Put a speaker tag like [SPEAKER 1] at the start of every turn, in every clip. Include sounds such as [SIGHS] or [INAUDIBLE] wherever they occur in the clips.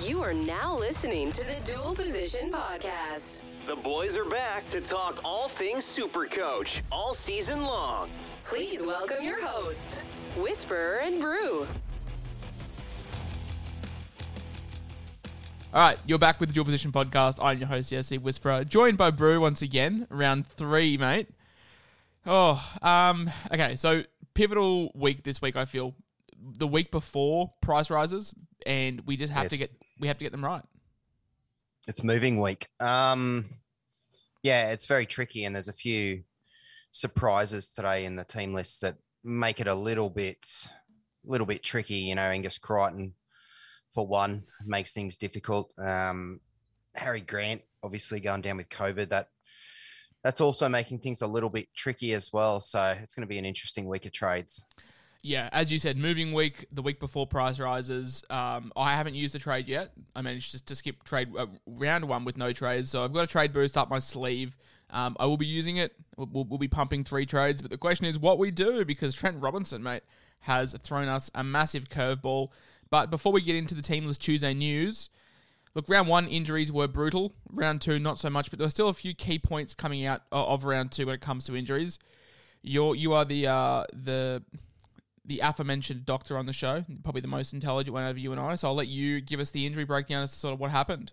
[SPEAKER 1] You are now listening to the Dual Position Podcast.
[SPEAKER 2] The boys are back to talk all things Super Coach all season long.
[SPEAKER 1] Please welcome your hosts, Whisperer and Brew.
[SPEAKER 3] All right, you're back with the Dual Position Podcast. I'm your host, Jesse Whisperer, joined by Brew once again, round three, mate. Oh, um, okay, so pivotal week this week, I feel. The week before price rises, and we just have
[SPEAKER 4] Yes.
[SPEAKER 3] to get we have to get them right.
[SPEAKER 4] it's moving week. Um, yeah, it's very tricky, and there's a few surprises today in the team list that make it a little bit, little bit tricky. You know, Angus Crichton, for one, makes things difficult. Um, Harry Grant, obviously going down with COVID, that that's also making things a little bit tricky as well. So it's going to be an interesting week of trades.
[SPEAKER 3] Yeah, as you said, moving week, the week before price rises. Um, I haven't used the trade yet. I managed just to skip trade uh, round one with no trades, so I've got a trade boost up my sleeve. Um, I will be using it. We'll, we'll, be pumping three trades, but the question is what we do because Trent Robinson, mate, has thrown us a massive curveball. But before we get into the Teamless Tuesday news, Look, round one injuries were brutal. Round two, not so much, but there were still a few key points coming out of round two when it comes to injuries. You're you are the uh, the the aforementioned doctor on the show, probably the most intelligent one of you and I. So I'll let you give us the injury breakdown as to sort of what happened.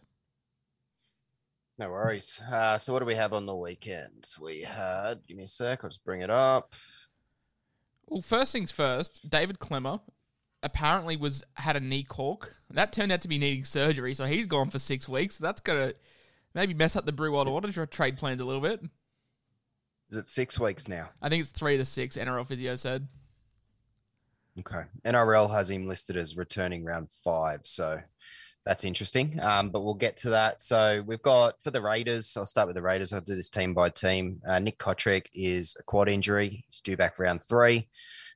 [SPEAKER 4] No worries. Uh, so what do we have on the weekend? We had. Give me a sec. I'll just bring it up.
[SPEAKER 3] Well, first things first, David Klemmer apparently was had a knee cork. That turned out to be needing surgery, so he's gone for six weeks. That's gonna maybe mess up the Brew World Order tra- trade plans a little bit.
[SPEAKER 4] Is it six weeks now?
[SPEAKER 3] I think it's three to six. NRL physio said.
[SPEAKER 4] Okay. NRL has him listed as returning round five. So that's interesting. Um, but we'll get to that. So we've got for the Raiders, I'll start with the Raiders. I'll do this team by team. Uh, Nick Cotric is a quad injury. He's due back round three.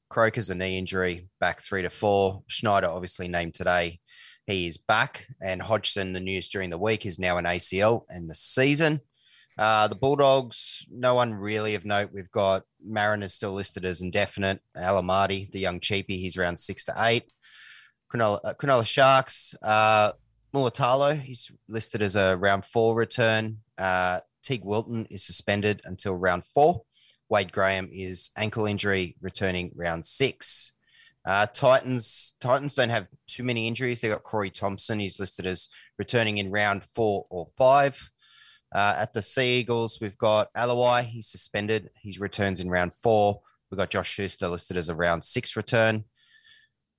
[SPEAKER 4] Croker's a knee injury, back three to four. Schneider, obviously named today. He is back. And Hodgson, the news during the week, is now an ACL and the season. Uh, the Bulldogs, no one really of note. We've got Mariners still listed as indefinite. Alamoti, the young cheapie, he's around six to eight. Cronulla, uh, Cronulla Sharks, uh, Mulitalo, he's listed as a round four return. Uh, Teig Wilton is suspended until round four. Wade Graham is ankle injury, returning round six. Uh, Titans, Titans don't have too many injuries. They've got Corey Thompson. He's listed as returning in round four or five. Uh, at the Sea Eagles, we've got Aloiai. He's suspended. He returns in round four. We've got Josh Schuster listed as a round six return.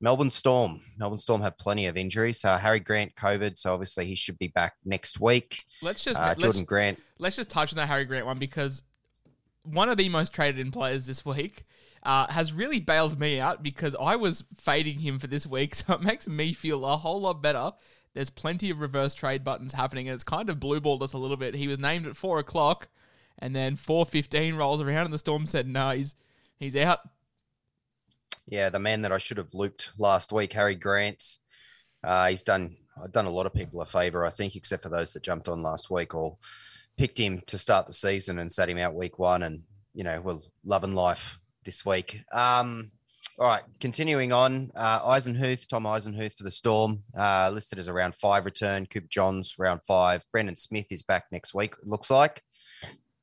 [SPEAKER 4] Melbourne Storm. Melbourne Storm have plenty of injuries. So Harry Grant, COVID. So obviously he should be back next week.
[SPEAKER 3] Let's just
[SPEAKER 4] Uh,
[SPEAKER 3] let's,
[SPEAKER 4] Jordan Grant.
[SPEAKER 3] let's just touch on that Harry Grant one because one of the most traded in players this week uh, has really bailed me out because I was fading him for this week, [LAUGHS] so it makes me feel a whole lot better. There's plenty of reverse trade buttons happening, and it's kind of blueballed us a little bit. He was named at four o'clock, and then four fifteen rolls around, and the Storm said, "No, he's he's out."
[SPEAKER 4] Yeah, the man that I should have looped last week, Harry Grant. Uh, he's done. I've done a lot of people a favor, I think, except for those that jumped on last week or picked him to start the season and sat him out week one, and you know, we're loving life this week. Um, all right, continuing on, uh, Eisenhuth, Tom Eisenhuth for the Storm, uh, listed as a round five return. Cooper Johns, round five. Brendan Smith is back next week, it looks like.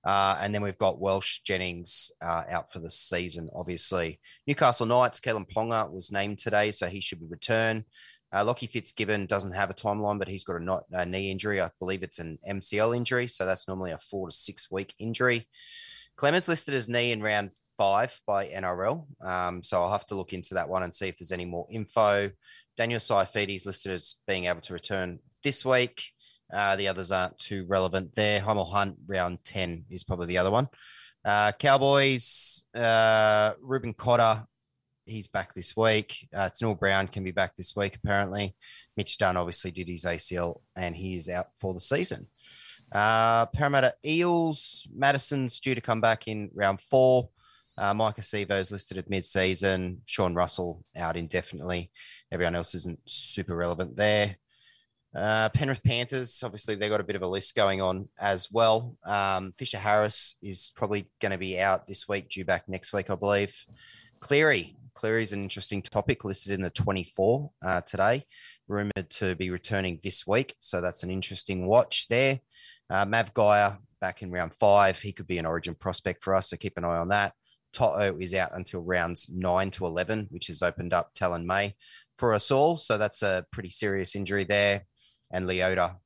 [SPEAKER 4] Uh, and then we've got Welsh Jennings uh, out for the season, obviously. Newcastle Knights, Kalyn Ponga was named today, so he should return. Uh, Lockie Fitzgibbon doesn't have a timeline, but he's got a, not, a knee injury. I believe it's an MCL injury, so that's normally a four to six week injury. Clemens listed as knee in round five by NRL, um, so I'll have to look into that one and see if there's any more info. Daniel Saifiti is listed as being able to return this week. Uh, the others aren't too relevant there. Hymel Hunt, round 10 is probably the other one. Uh, Cowboys, uh, Reuben Cotter he's back this week. Uh, Brown can be back this week, apparently. Mitch Dunn obviously did his ACL and he is out for the season. Uh, Parramatta Eels, Madison's due to come back in round four. Uh, Maika Sivo is listed at mid-season. Sean Russell out indefinitely. Everyone else isn't super relevant there. Uh, Penrith Panthers, obviously, they've got a bit of a list going on as well. Um, Fisher Harris is probably going to be out this week, due back next week, I believe. Cleary, Cleary is an interesting topic listed in the 24 uh, today, rumored to be returning this week. So that's an interesting watch there. Uh, Mav Geyer back in round five. He could be an origin prospect for us, so keep an eye on that. To'o is out until rounds nine to 11, which has opened up Taylan May for us all. So that's a pretty serious injury there and Leota.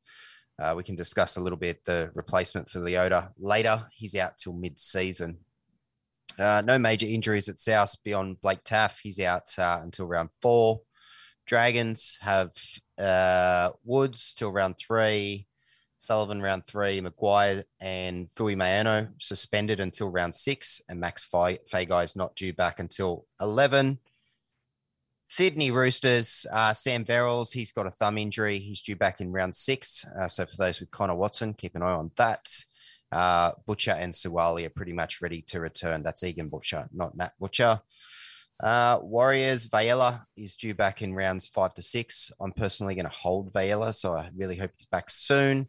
[SPEAKER 4] Uh, we can discuss a little bit the replacement for Leota later. He's out till mid-season. Uh, no major injuries at South beyond Blake Taaffe. He's out uh, until round four. Dragons have uh, Woods till round three. Sullivan round three. Maguire and Fui Mayano suspended until round six. And Max Feagai is not due back until 11. Sydney Roosters, uh, Sam Verrills, he's got a thumb injury. He's due back in round six. Uh, so for those with Connor Watson, keep an eye on that. Uh, Butcher and Suaalii are pretty much ready to return. That's Egan Butcher, not Matt Butcher. Uh, Warriors, Vayela is due back in rounds five to six. I'm personally going to hold Vayela, so I really hope he's back soon.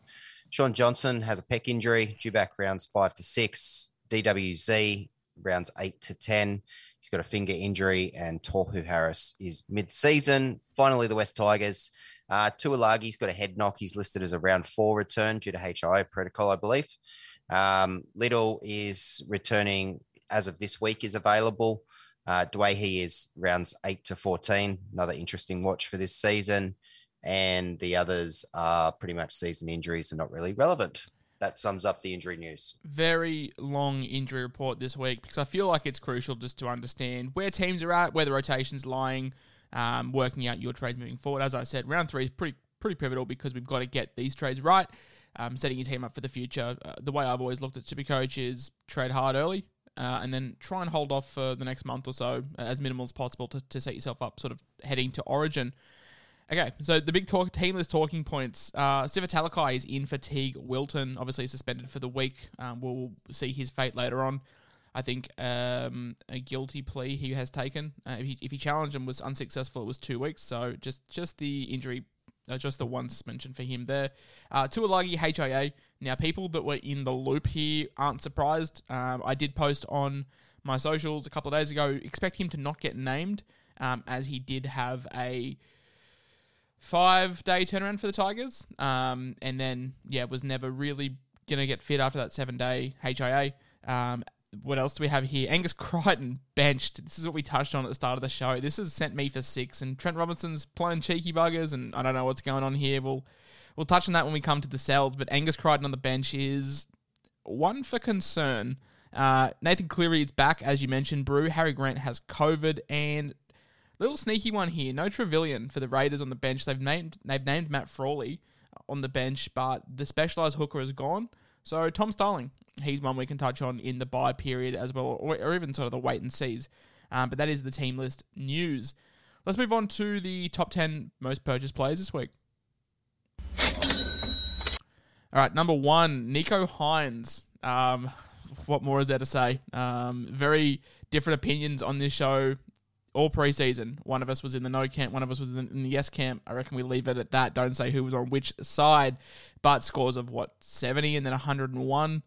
[SPEAKER 4] Sean Johnson has a pec injury, due back rounds five to six. DWZ, rounds eight to 10. He's got a finger injury, and Tohu Harris is mid-season. Finally, the West Tigers. Uh, Tuolagi's got a head knock. He's listed as a round four return due to HI protocol, I believe. Um, Little is returning as of this week is available. Uh, he is rounds eight to 14. Another interesting watch for this season. And the others are pretty much season injuries and not really relevant that sums up the injury news.
[SPEAKER 3] Very long injury report this week because I feel like it's crucial just to understand where teams are at, where the rotation's lying, um, working out your trades moving forward. As I said, round three is pretty pretty pivotal because we've got to get these trades right, um, setting your team up for the future. Uh, the way I've always looked at Supercoach is trade hard early. Uh, and then try and hold off for the next month or so as minimal as possible to, to set yourself up sort of heading to Origin. Okay, so the big talk team talking points. Uh, is in fatigue. Wilton obviously suspended for the week. Um, we'll see his fate later on. I think um, a guilty plea he has taken. Uh, if, he, if he challenged and was unsuccessful, it was two weeks. So just just the injury, uh, just the one suspension for him there. Uh, Tuolagi HIA. Now people that were in the loop here aren't surprised. Um, I did post on my socials a couple of days ago. Expect him to not get named, um, as he did have a five day turnaround for the Tigers. Um, and then, yeah, was never really going to get fit after that seven day HIA. Um, what else do we have here? Angus Crichton benched. This is what we touched on at the start of the show. This has sent me for six, and Trent Robinson's playing cheeky buggers, and I don't know what's going on here. We'll we'll touch on that when we come to the cells. But Angus Crichton on the bench is one for concern. Uh, Nathan Cleary is back, as you mentioned. Brew Harry Grant has COVID, and Little sneaky one here. No Trevillion for the Raiders on the bench. They've named they've named Matt Frawley on the bench, but the specialised hooker is gone. So Tom Starling, he's one we can touch on in the buy period as well, or, or even sort of the wait and sees. Um, but that is the team list news. Let's move on to the top 10 most purchased players this week. All right, number one, Nicho Hynes. Um, what more is there to say? Um, very different opinions on this show all preseason. One of us was in the no camp, one of us was in the yes camp. I reckon we leave it at that. Don't say who was on which side, but scores of what, 70 and then 101.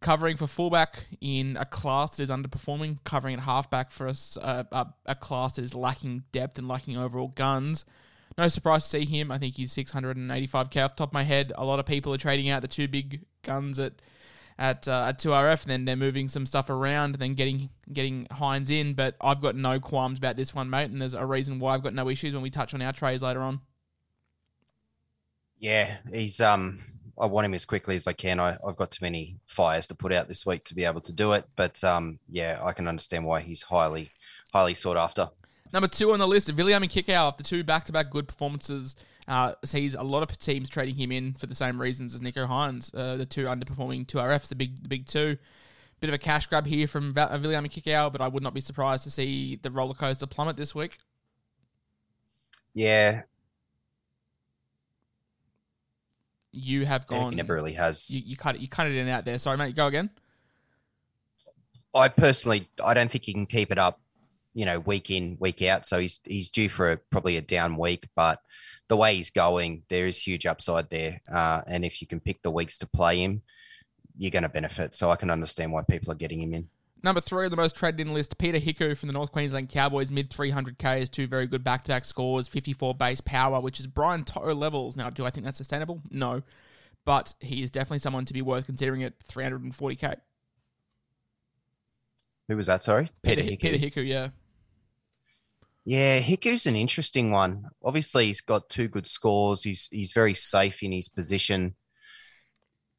[SPEAKER 3] Covering for fullback in a class that is underperforming, covering at halfback for us, uh, a, a class that is lacking depth and lacking overall guns. No surprise to see him. I think he's 685k off the top of my head. A lot of people are trading out the two big guns at at uh, at 2RF, then they're moving some stuff around then getting getting Hynes in. But I've got no qualms about this one, mate, and there's a reason why I've got no issues when we touch on our trays later on.
[SPEAKER 4] Yeah, he's um I want him as quickly as I can. I, have got too many fires to put out this week to be able to do it. But um, yeah, I can understand why he's highly, highly sought after.
[SPEAKER 3] Number two on the list, of Viliami Kikau, after two back-to-back good performances uh, sees a lot of teams trading him in for the same reasons as Nico Hynes, uh, the two underperforming two RFs, the big the big two. Bit of a cash grab here from Va- Viliami Kikau, but I would not be surprised to see the roller coaster plummet this week.
[SPEAKER 4] Yeah,
[SPEAKER 3] You have gone.
[SPEAKER 4] he never really has.
[SPEAKER 3] You, you cut it. You cut it in and out there. Sorry, mate. Go again.
[SPEAKER 4] I personally, I don't think he can keep it up, you know, week in, week out. So he's he's due for a, probably a down week. But the way he's going, there is huge upside there. Uh, and if you can pick the weeks to play him, you're going to benefit. So I can understand why people are getting him in.
[SPEAKER 3] Number three on the most traded in list, Peta Hiku from the North Queensland Cowboys, mid 300K is two very good back to back scores, 54 base power, which is Brian To'o levels. Now, do I think that's sustainable? No. But he is definitely someone to be worth considering at 340K.
[SPEAKER 4] Who was that? Sorry,
[SPEAKER 3] Peter,
[SPEAKER 4] Hickey.
[SPEAKER 3] Peta Hiku, yeah.
[SPEAKER 4] Yeah, Hiku's an interesting one. Obviously, he's got two good scores. He's he's very safe in his position.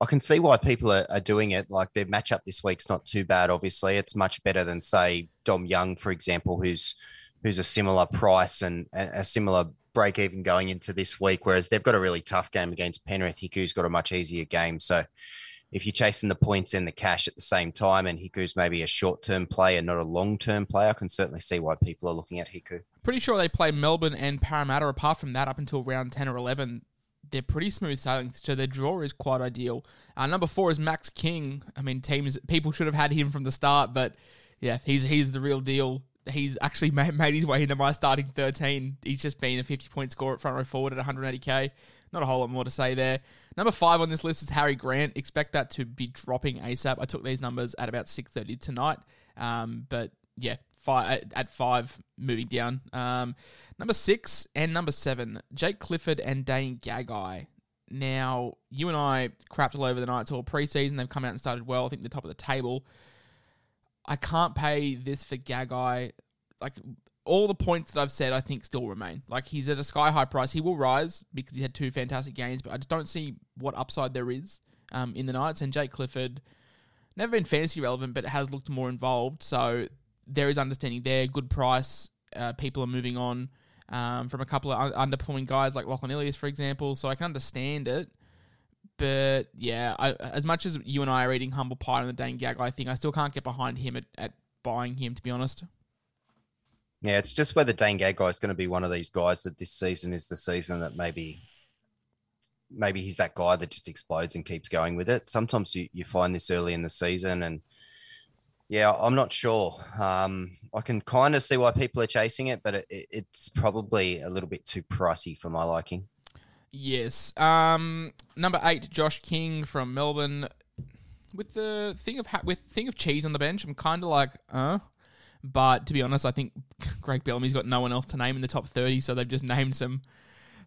[SPEAKER 4] I can see why people are, are doing it. Like their matchup this week's not too bad. Obviously, it's much better than say Dom Young, for example, who's who's a similar price and, and a similar break even going into this week. Whereas they've got a really tough game against Penrith. Hiku's got a much easier game. So if you're chasing the points and the cash at the same time, and Hiku's maybe a short term player, not a long term player, I can certainly see why people are looking at Hiku.
[SPEAKER 3] Pretty sure they play Melbourne and Parramatta. Apart from that, up until round 10 or 11, they're pretty smooth sailing. So their draw is quite ideal. Uh, number four is Max King. I mean, teams, people should have had him from the start, but yeah, he's he's the real deal. He's actually [LAUGHS] made, his way into my starting 13. He's just been a 50 point score at front row forward at 180k. Not a whole lot more to say there. Number five on this list is Harry Grant. Expect that to be dropping ASAP. I took these numbers at about 6:30 tonight. Um, but yeah, five at five, moving down. Um, number six and number seven, Jake Clifford and Dane Gagai. Now, you and I crapped all over the Knights all preseason. They've come out and started well. I think the top of the table. I can't pay this for Gagai. Like all the points that I've said, I think still remain. Like he's at a sky high price. He will rise because he had two fantastic games, but I just don't see what upside there is um, in the Knights. And Jake Clifford, never been fantasy relevant, but has looked more involved. So there is understanding there. Good price. Uh, people are moving on um, from a couple of un- underperforming guys like Lachlan Ilias, for example. So I can understand it. But yeah, I, as much as you and I are eating humble pie on the Dane Gag, I think I still can't get behind him at, at buying him, to be honest.
[SPEAKER 4] Yeah, it's just whether Dane Gagai is going to be one of these guys that this season is the season that maybe maybe he's that guy that just explodes and keeps going with it. Sometimes you, you find this early in the season and yeah, I'm not sure. Um, I can kind of see why people are chasing it, but it, it, it's probably a little bit too pricey for my liking.
[SPEAKER 3] Yes. Um, number eight, Josh King from Melbourne. With the thing of ha- with thing of cheese on the bench, I'm kind of like, uh. But to be honest, I think Craig Bellamy's got no one else to name in the top 30, so they've just named some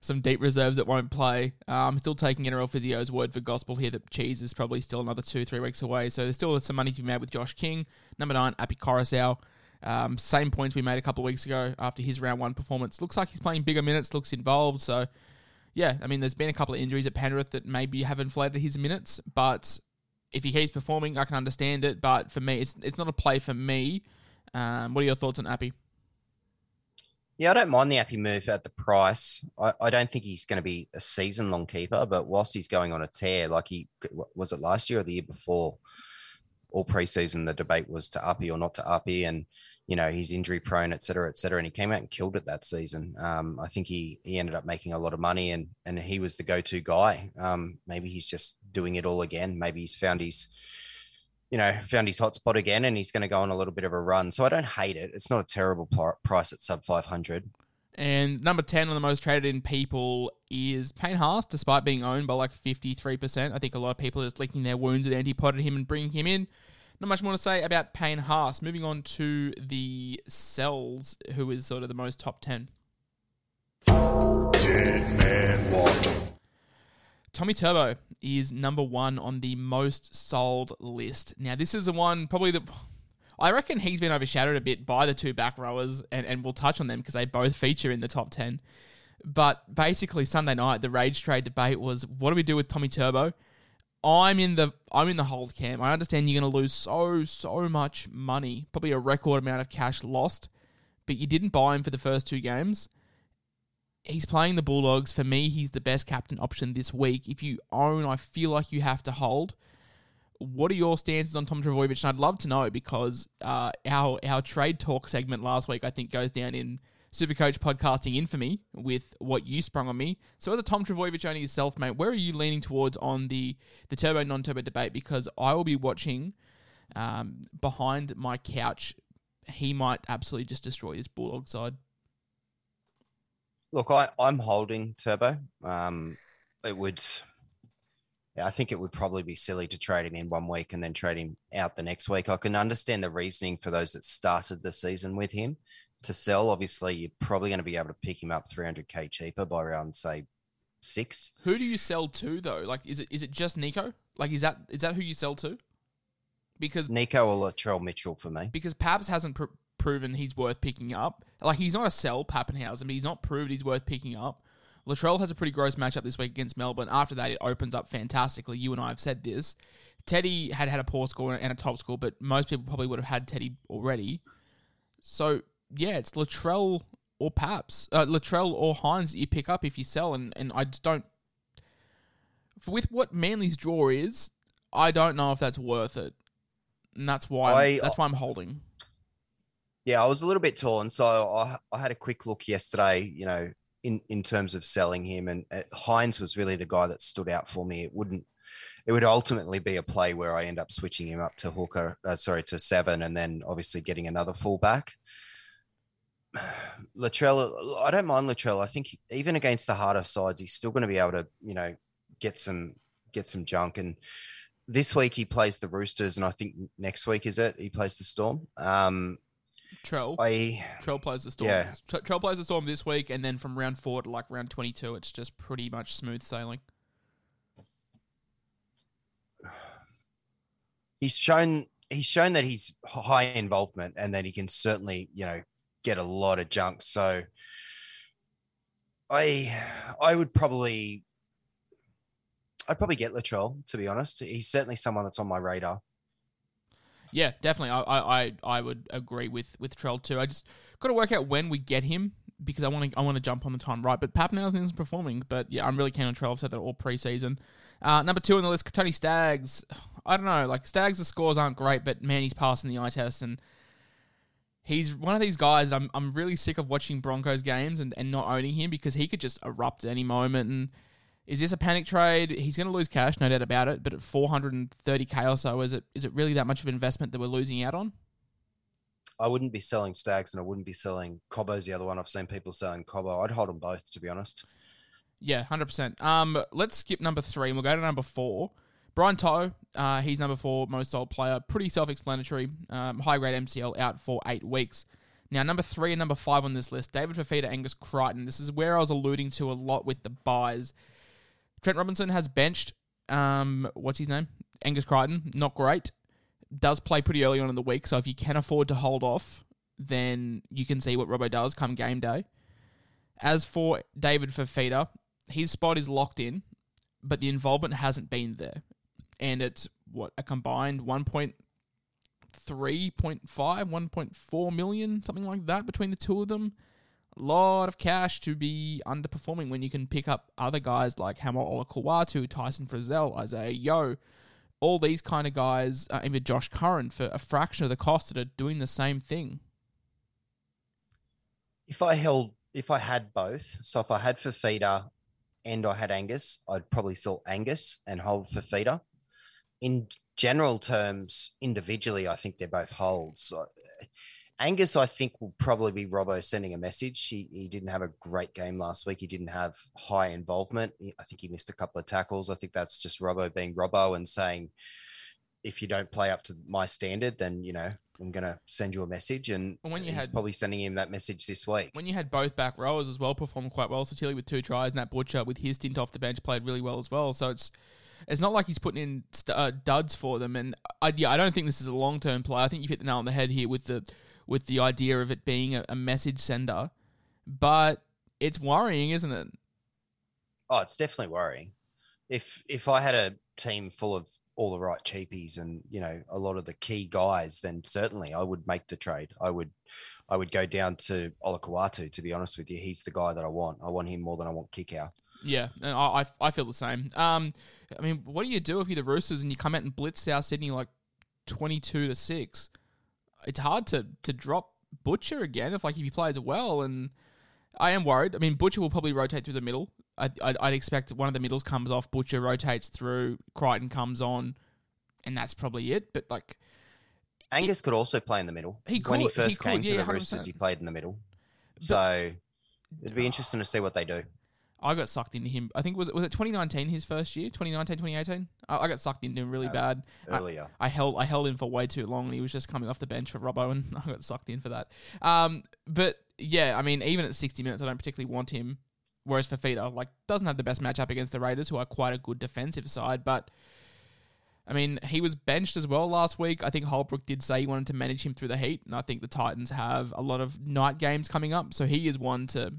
[SPEAKER 3] some deep reserves that won't play. I'm still taking NRL Physio's word for gospel here that Cheese is probably still another two, three weeks away. So there's still some money to be made with Josh King. Number nine, Api Koroisau. Um, same points we made a couple of weeks ago after his round one performance. Looks like he's playing bigger minutes, looks involved. So, yeah, I mean, there's been a couple of injuries at Penrith that maybe have inflated his minutes, but if he keeps performing, I can understand it. But for me, it's it's not a play for me. Um, what are your thoughts on Appy?
[SPEAKER 4] Yeah, I don't mind the Appy move at the price. I, I don't think he's going to be a season long keeper, but whilst he's going on a tear, like he was it last year or the year before, all preseason, the debate was to Uppy or not to Uppy, and you know he's injury prone, et cetera, et cetera, and he came out and killed it that season. Um, I think he he ended up making a lot of money, and and he was the go to guy. Um, maybe he's just doing it all again. Maybe he's found his you know, found his hotspot again and he's going to go on a little bit of a run. So I don't hate it. It's not a terrible pl- price at sub 500.
[SPEAKER 3] And number 10 on the most traded in people is Payne Haas, despite being owned by like 53%. I think a lot of people are just licking their wounds at antipoded him and bringing him in. Not much more to say about Payne Haas. Moving on to the cells, who is sort of the most top 10.
[SPEAKER 5] Dead man walking.
[SPEAKER 3] Tommy Turbo is number one on the most sold list. Now, this is the one probably the. I reckon he's been overshadowed a bit by the two back rowers, and, and we'll touch on them because they both feature in the top 10. But basically, Sunday night, the rage trade debate was what do we do with Tommy Turbo? I'm in the I'm in the hold camp. I understand you're going to lose so so much money, probably a record amount of cash lost, but you didn't buy him for the first two games he's playing the Bulldogs. For me, he's the best captain option this week. If you own, I feel like you have to hold. what are your stances on Tom Trbojevic? And I'd love to know because uh, our our trade talk segment last week I think goes down in Supercoach podcasting infamy with what you sprung on me. So as a Tom Trbojevic owner yourself, mate, where are you leaning towards on the the turbo non turbo debate? Because I will be watching um, behind my couch. He might absolutely just destroy this Bulldog side.
[SPEAKER 4] Look, I, I'm holding Turbo. Um, it would, I think it would probably be silly to trade him in one week and then trade him out the next week. I can understand the reasoning for those that started the season with him to sell. Obviously, you're probably going to be able to pick him up 300k cheaper by around say six.
[SPEAKER 3] Who do you sell to though? Like, is it is it just Nico? Like, is that is that who you sell to? Because
[SPEAKER 4] Nico or Latrell Mitchell for me.
[SPEAKER 3] because Paps hasn't proven he's worth picking up. Like he's not a sell Papenhuyzen, but he's not proved he's worth picking up. Latrell has a pretty gross matchup this week against Melbourne. After that, it opens up fantastically. You and I have said this. Teddy had had a poor score and a top score, but most people probably would have had Teddy already. So yeah, it's Latrell or Paps, uh, Latrell or Hynes that you pick up if you sell, and and I just don't. For with what Manly's draw is, I don't know if that's worth it, and that's why
[SPEAKER 4] I-
[SPEAKER 3] that's why I'm holding.
[SPEAKER 4] Yeah, I was a little bit torn. So I, I had a quick look yesterday, you know, in, in terms of selling him. And uh, Hynes was really the guy that stood out for me. It wouldn't, it would ultimately be a play where I end up switching him up to hooker, uh, sorry, to seven, and then obviously getting another fullback. [SIGHS] Latrell, I don't mind Latrell. I think even against the harder sides, he's still going to be able to, you know, get some get some junk. And this week he plays the Roosters, and I think next week is it he plays the Storm. Um,
[SPEAKER 3] Trell.
[SPEAKER 4] I
[SPEAKER 3] Trell plays the Storm.
[SPEAKER 4] Yeah.
[SPEAKER 3] Trell plays the Storm this week, and then from round four to like round 22, it's just pretty much smooth sailing.
[SPEAKER 4] he's shown he's shown that he's high involvement and that he can certainly you know get a lot of junk so i i would probably i'd probably get latrell to be honest he's certainly someone that's on my radar
[SPEAKER 3] Yeah, definitely. I I, I, would agree with with Trell too. I just got to work out when we get him because I want to I want to jump on the time right. But Papenhuyzen isn't performing. But yeah, I'm really keen on Trell. I've said that all preseason. Uh, number two on the list, Tony Staggs. [SIGHS] I don't know. Like Staggs, the scores aren't great, but man, he's passing the eye test and. He's one of these guys. I'm I'm really sick of watching Broncos games and, and not owning him because he could just erupt at any moment. And is this a panic trade? He's going to lose cash, no doubt about it. But at 430k or so, is it is it really that much of investment that we're losing out on?
[SPEAKER 4] i wouldn't be selling stags and i wouldn't be selling cobbo's the other one i've seen people selling cobbo i'd hold them both to be honest
[SPEAKER 3] Yeah, hundred percent. Um, let's skip number three and we'll go to number four. Brian To'o, uh, he's number four, most sold player. Pretty self-explanatory. Um, high grade MCL out for eight weeks. Now, number three and number five on this list, David Fifita, Angus Crichton. This is where I was alluding to a lot with the buys. Trent Robinson has benched. Um, what's his name? Angus Crichton. Not great. Does play pretty early on in the week, so if you can afford to hold off, then you can see what Robbo does come game day. As for David Fifita, his spot is locked in, but the involvement hasn't been there. And it's what a combined 1.3.5, 1.4 million, something like that between the two of them. Lot of cash to be underperforming when you can pick up other guys like Haumole Olakau'atu, Tyson Frizell, Isaiah Yeo, all these kind of guys, uh, even Josh Curran for a fraction of the cost that are doing the same thing.
[SPEAKER 4] if i held if i had both so if i had Fifita and i had angus i'd probably sell angus and hold Fifita. in general terms individually i think they're both holds so, angus i think will probably be robbo sending a message he, he didn't have a great game last week he didn't have high involvement i think he missed a couple of tackles i think that's just robbo being robbo and saying if you don't play up to my standard then you know i'm going to send you a message and
[SPEAKER 3] And when you
[SPEAKER 4] he's
[SPEAKER 3] had-
[SPEAKER 4] probably sending him that message this week
[SPEAKER 3] when you had both back rowers as well perform quite well, Satili with two tries, and that Butcher with his stint off the bench played really well as well. So it's it's not like he's putting in st- uh, duds for them. And I, yeah, I don't think this is a long term play. I think you've hit the nail on the head here with the with the idea of it being a, a message sender, but it's worrying, isn't it?
[SPEAKER 4] Oh, it's definitely worrying. If if I had a team full of all the right cheapies and you know a lot of the key guys, then certainly I would make the trade. I would I would go down to Olakau'atu. To be honest with you, he's the guy that I want. I want him more than I want Kikau.
[SPEAKER 3] Yeah, I I feel the same. Um, I mean, what do you do if you're the Roosters and you come out and blitz South Sydney like twenty two to six? It's hard to to drop Butcher again if like if he plays well, and I am worried. I mean, Butcher will probably rotate through the middle. I, I'd, I'd expect one of the middles comes off, Butcher rotates through, Crichton comes on, and that's probably it. But like,
[SPEAKER 4] Angus could also play in the middle.
[SPEAKER 3] He
[SPEAKER 4] when he
[SPEAKER 3] could- he
[SPEAKER 4] first
[SPEAKER 3] could,
[SPEAKER 4] came to
[SPEAKER 3] yeah,
[SPEAKER 4] the Roosters,
[SPEAKER 3] 100%.
[SPEAKER 4] he played in the middle. So it'd be interesting to see what they do.
[SPEAKER 3] I got sucked into him. I think was it was it 2019 his first year, 2019 2018. I, I got sucked into him really bad. I-
[SPEAKER 4] Earlier,
[SPEAKER 3] I held I held him for way too long, and he was just coming off the bench for Robbo, and [LAUGHS] I got sucked in for that. Um, but yeah, I mean, even at 60 minutes, I don't particularly want him. Whereas Fifita, like, doesn't have the best matchup against the Raiders, who are quite a good defensive side. But I mean, he was benched as well last week. I think Holbrook did say he wanted to manage him through the heat, and I think the Titans have a lot of night games coming up, so he is one to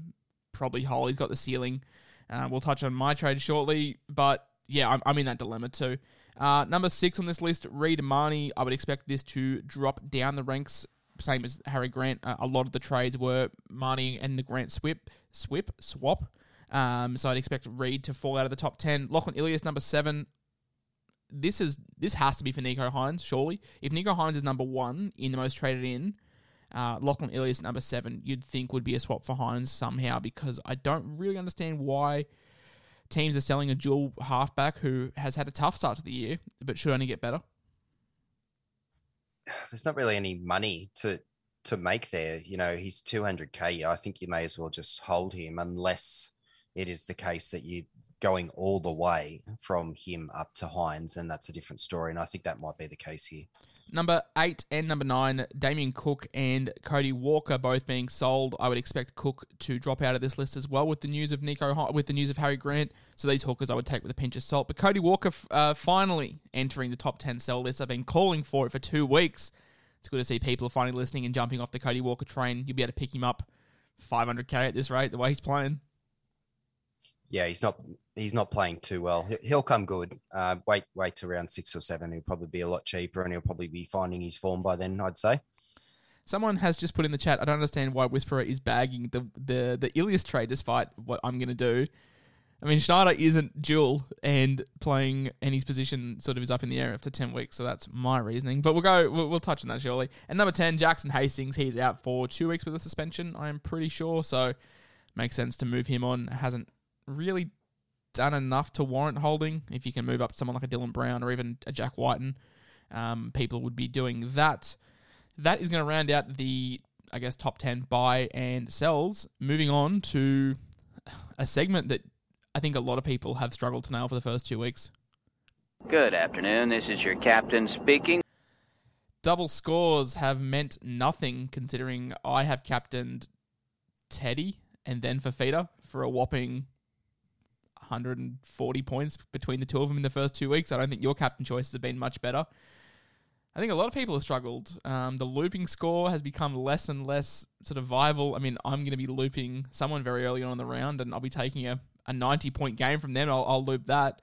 [SPEAKER 3] probably hold. He's got the ceiling. Uh, we'll touch on my trade shortly, but yeah, I'm, I'm in that dilemma too. Uh, number six on this list, Reed Mahoney. I would expect this to drop down the ranks, same as Harry Grant. Uh, a lot of the trades were Mahoney and the Grant swip, swip, swap. Um, so I'd expect Reed to fall out of the top ten. Lachlan Ilias, number seven. This is this has to be for Nico Hynes, surely. If Nico Hynes is number one in the most traded in, uh, Lachlan Ilias number seven, you'd think would be a swap for Hynes somehow because I don't really understand why teams are selling a dual halfback who has had a tough start to the year but should only get better.
[SPEAKER 4] there's not really any money to to make there. You know, he's 200k. I think you may as well just hold him unless it is the case that you're going all the way from him up to Hynes, and that's a different story. And I think that might be the case here.
[SPEAKER 3] Number eight and number nine, Damien Cook and Cody Walker both being sold. I would expect Cook to drop out of this list as well with the news of Nico, with the news of Harry Grant. So these hookers I would take with a pinch of salt. But Cody Walker uh, finally entering the top ten sell list. I've been calling for it for two weeks. It's good to see people are finally listening and jumping off the Cody Walker train. You'll be able to pick him up 500k at this rate, the way he's playing.
[SPEAKER 4] Yeah, he's not he's not playing too well. He- He'll come good. Uh, wait, wait to around six or seven. He'll probably be a lot cheaper, and he'll probably be finding his form by then. I'd say.
[SPEAKER 3] Someone has just put in the chat. I don't understand why Whisperer is bagging the the the Ilias trade, despite what I'm going to do. I mean, Schneider isn't dual and playing, and his position sort of is up in the air after ten weeks. So that's my reasoning. But we'll go. We'll, we'll touch on that shortly. And number ten, Jackson Hastings. He's out for two weeks with a suspension. I'm pretty sure. So makes sense to move him on. Hasn't really done enough to warrant holding. If you can move up to someone like a Dylan Brown or even a Jack Wighton, um, people would be doing that that is going to round out the, I guess, top 10 buy and sells. Moving on to a segment that I think a lot of people have struggled to nail for the first two weeks.
[SPEAKER 6] Good afternoon. This is your captain speaking.
[SPEAKER 3] Double scores have meant nothing considering I have captained Teddy and then Fifita for a whopping 140 points between the two of them in the first two weeks. I don't think your captain choices have been much better. I think a lot of people have struggled. Um, the looping score has become less and less sort of viable. I mean, I'm going to be looping someone very early on in the round, and I'll be taking a, a 90 point game from them. I'll, I'll loop that.